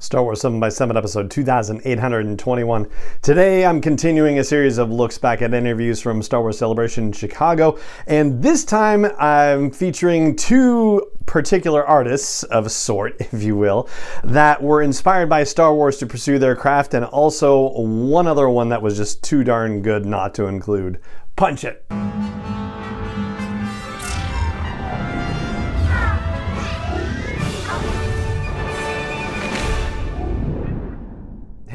Star Wars 7 by 7 episode 2821. Today I'm continuing a series of looks back at interviews from Star Wars Celebration in Chicago, and this time I'm featuring two particular artists of sort, if you will, that were inspired by Star Wars to pursue their craft, and also one other one that was just too darn good not to include. Punch it!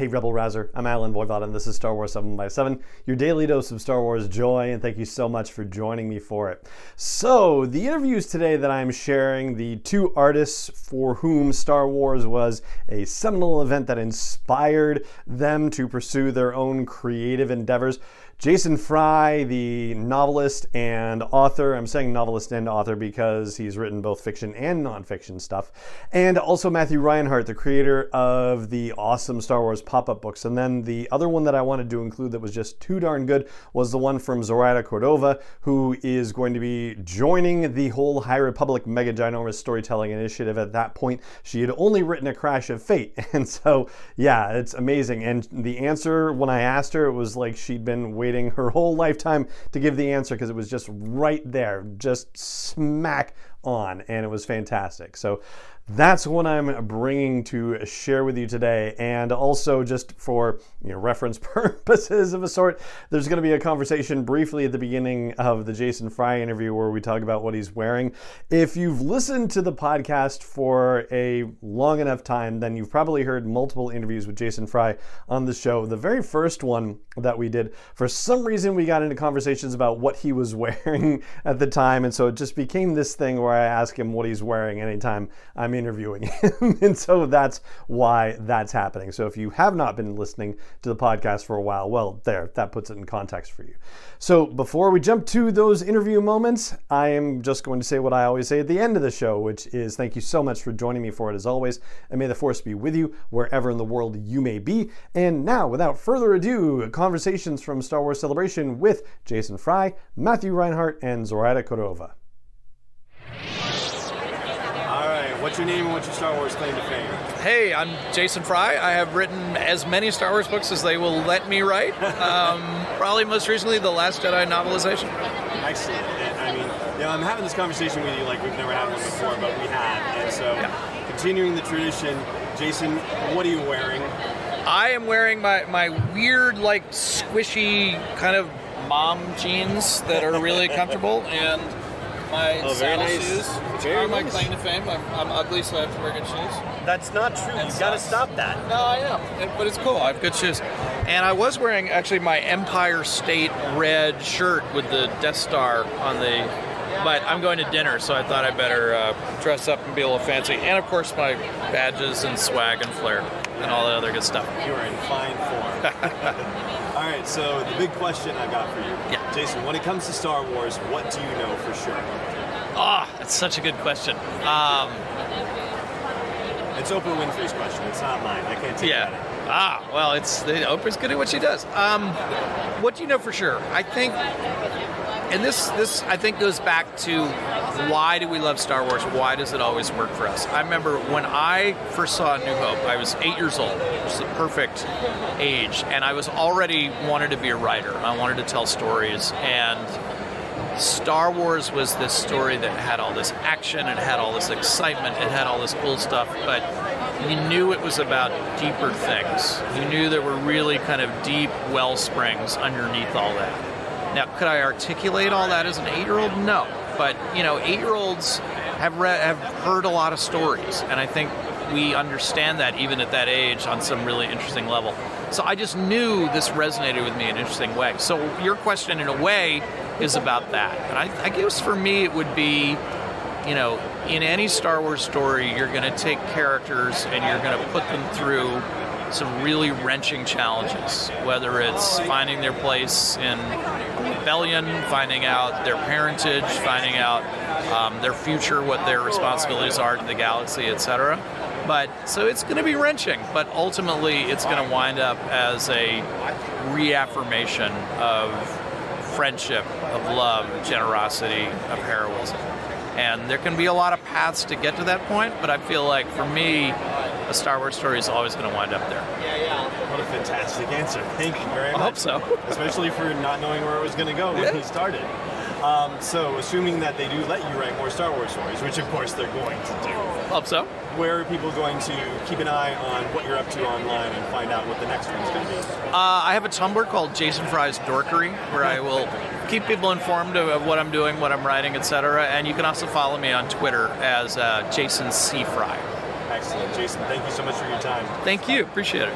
Hey, Rebel Rouser. I'm Allen Voivod, and this is Star Wars 7 by 7 your daily dose of Star Wars joy, and thank you so much for joining me for it. So, the interviews today that I'm sharing, the two artists for whom Star Wars was a seminal event that inspired them to pursue their own creative endeavors. Jason Fry, the novelist and author, I'm saying novelist and author because he's written both fiction and nonfiction stuff, and also Matthew Reinhart, the creator of the awesome Star Wars pop up books. And then the other one that I wanted to include that was just too darn good was the one from Zoraida Cordova, who is going to be joining the whole High Republic Mega Ginormous Storytelling Initiative. At that point, she had only written A Crash of Fate. And so, yeah, it's amazing. And the answer when I asked her, it was like she'd been waiting her whole lifetime to give the answer because it was just right there, just smack on, and it was fantastic. So that's what I'm bringing to share with you today. And also, just for you know, reference purposes of a sort, there's going to be a conversation briefly at the beginning of the Jason Fry interview where we talk about what he's wearing. If you've listened to the podcast for a long enough time, then you've probably heard multiple interviews with Jason Fry on the show. The very first one that we did, for some reason, we got into conversations about what he was wearing at the time. And so it just became this thing where I ask him what he's wearing anytime I'm interviewing him. and so that's why that's happening. So if you have not been listening to the podcast for a while, well, there, that puts it in context for you. So before we jump to those interview moments, I am just going to say what I always say at the end of the show, which is thank you so much for joining me for it as always. And may the force be with you wherever in the world you may be. And now, without further ado, conversations from Star Wars Celebration with Jason Fry, Matthew Reinhart, and Zoraida Cordova. All right, what's your name and what's your Star Wars claim to fame? Hey, I'm Jason Fry. I have written as many Star Wars books as they will let me write. Um, probably most recently, the Last Jedi novelization. Excellent. And, I mean, you know, I'm having this conversation with you like we've never had one before, but we have. And so, Yeah. continuing the tradition, Jason, what are you wearing? I am wearing my, my weird, like, squishy kind of mom jeans that are really comfortable and my Oh, very saddle nice. shoes, which Very are my nice. claim to fame. I'm, I'm ugly, so I have to wear good shoes. That's not true. And You've got to stop that. No, I know, It- but it's cool. I have good shoes, and I was wearing actually my Empire State red shirt with the Death Star on the. But I'm going to dinner, so I thought I better uh, dress up and be a little fancy, and of course my badges and swag and flair and all that other good stuff. You are in fine form. All right, so the big question I've got for you. Yeah. Jason, when it comes to Star Wars, what do you know for sure? Ah, that's such a good question. Um, It's Oprah Winfrey's question. It's not mine. I can't take yeah. credit. Ah, well, it's Oprah's good at what she does. Um, what do you know for sure? I think, and this this I think goes back to why do we love Star Wars? Why does it always work for us? I remember when I first saw New Hope, I was eight years old, which is the perfect age, and I was already wanted to be a writer. I wanted to tell stories, and Star Wars was this story that had all this action, it had all this excitement, it had all this cool stuff, but you knew it was about deeper things. You knew there were really kind of deep well springs underneath all that. Now, could I articulate all that as an eight-year-old? No, but you know, eight-year-olds have read, have heard a lot of stories, and I think we understand that even at that age on some really interesting level. So I just knew this resonated with me in an interesting way. So your question, in a way, is about that. And I, I guess for me, it would be you know, in any Star Wars story, you're going to take characters and you're going to put them through some really wrenching challenges, whether it's finding their place in rebellion, finding out their parentage, finding out um, their future, what their responsibilities are to the galaxy, etc. But so it's going to be wrenching, but ultimately it's going to wind up as a reaffirmation of friendship, of love, generosity, of heroism. And there can be a lot of paths to get to that point, but I feel like for me, a Star Wars story is always going to wind up there. Yeah, yeah. What a fantastic answer. Thank you very much. I hope so. Especially for not knowing where it was going to go when Yeah. he started. Um, so, assuming that they do let you write more Star Wars stories, which of course they're going to do, Hope so. where are people going to keep an eye on what you're up to online and find out what the next one's going to be? Uh, I have a Tumblr called Jason Fry's Dorkery, where I will keep people informed of, of what I'm doing, what I'm writing, etc. And you can also follow me on Twitter as uh, Jason C. Fry. Excellent. Jason, thank you so much for your time. Thank you. Appreciate it.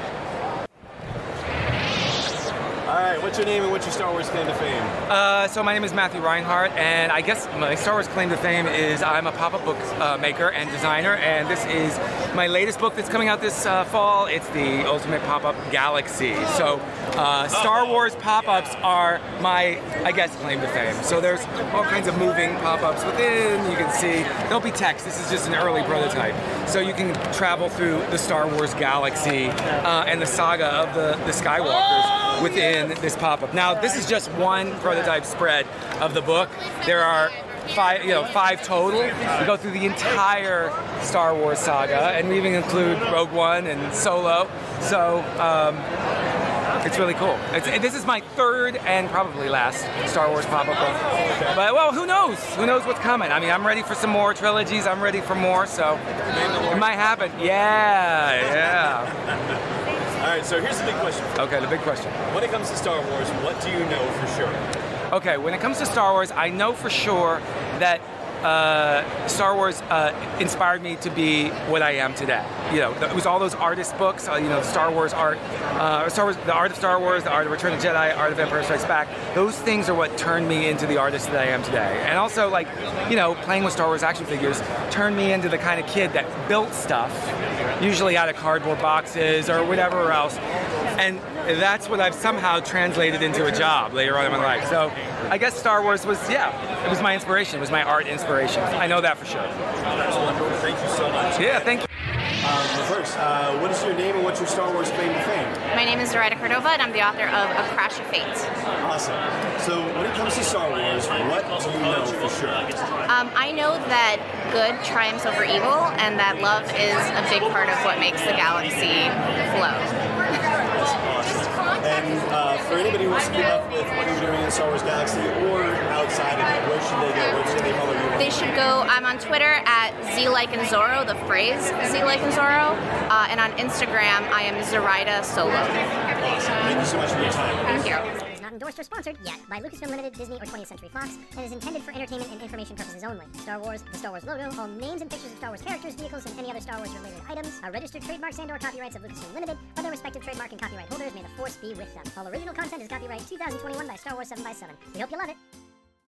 All right, what's your name and what's your Star Wars claim to fame? Uh, so my name is Matthew Reinhart, and I guess my Star Wars claim to fame is I'm a pop-up book uh, maker and designer, and this is my latest book that's coming out this uh, fall. It's the Ultimate Pop-Up Galaxy. So uh, Star Wars pop-ups are my, I guess, claim to fame. So there's all kinds of moving pop-ups within. You can see there'll be text. This is just an early prototype, so you can travel through the Star Wars galaxy uh, and the saga of the the Skywalkers within this pop-up. Now, this is just one prototype spread of the book. There are five, you know, five total. We go through the entire Star Wars saga, and we even include Rogue One and Solo. So. Um, it's really cool. It's, this is my third and probably last Star Wars pop-up book. But well, who knows? Who knows what's coming? I mean, I'm ready for some more trilogies. I'm ready for more. So it might happen. Yeah, yeah. All right, so here's the big question. Okay, the big question. When it comes to Star Wars, what do you know for sure? Okay, when it comes to Star Wars, I know for sure that uh, Star Wars uh, inspired me to be what I am today. You know, it was all those artist books. Uh, you know, Star Wars art, uh, Star Wars, the art of Star Wars, the art of Return of the Jedi, art of Empire Strikes Back. Those things are what turned me into the artist that I am today. And also, like, you know, playing with Star Wars action figures turned me into the kind of kid that built stuff, usually out of cardboard boxes or whatever else. And that's what I've somehow translated into a job later on in my life. So I guess Star Wars was, yeah, it was my inspiration. It was my art inspiration. I know that for sure. Thank you so much. Yeah, thank you. Um, but first, uh, what is your name and what's your Star Wars claim to fame? My name is Zoraida Cordova, and I'm the author of A Crash of Fate. Awesome. So, when it comes to Star Wars, what do you know for sure? Um, I know that good triumphs over evil, and that love is a big part of what makes the galaxy flow. Awesome. And uh, for anybody who wants to keep up with what you're doing in Star Wars Galaxy or outside of it, where should they go? Where should they follow you? They should go. I'm on Twitter at Z like and Zorro, the phrase Z like and Zorro, uh, and on Instagram I am Zoraida Solo. Awesome. Thank you so much for your time. Thank you. is not endorsed or sponsored yet by Lucasfilm Limited, Disney, or 20th Century Fox, and is intended for entertainment and information purposes only. Star Wars, the Star Wars logo, all names and pictures of Star Wars characters, vehicles, and any other Star Wars related items are registered trademarks and/or copyrights of Lucasfilm Limited, or their respective trademark and copyright holders. May the force be with them. All original content is copyright 2021 by Star Wars 7 by 7 We hope you love it.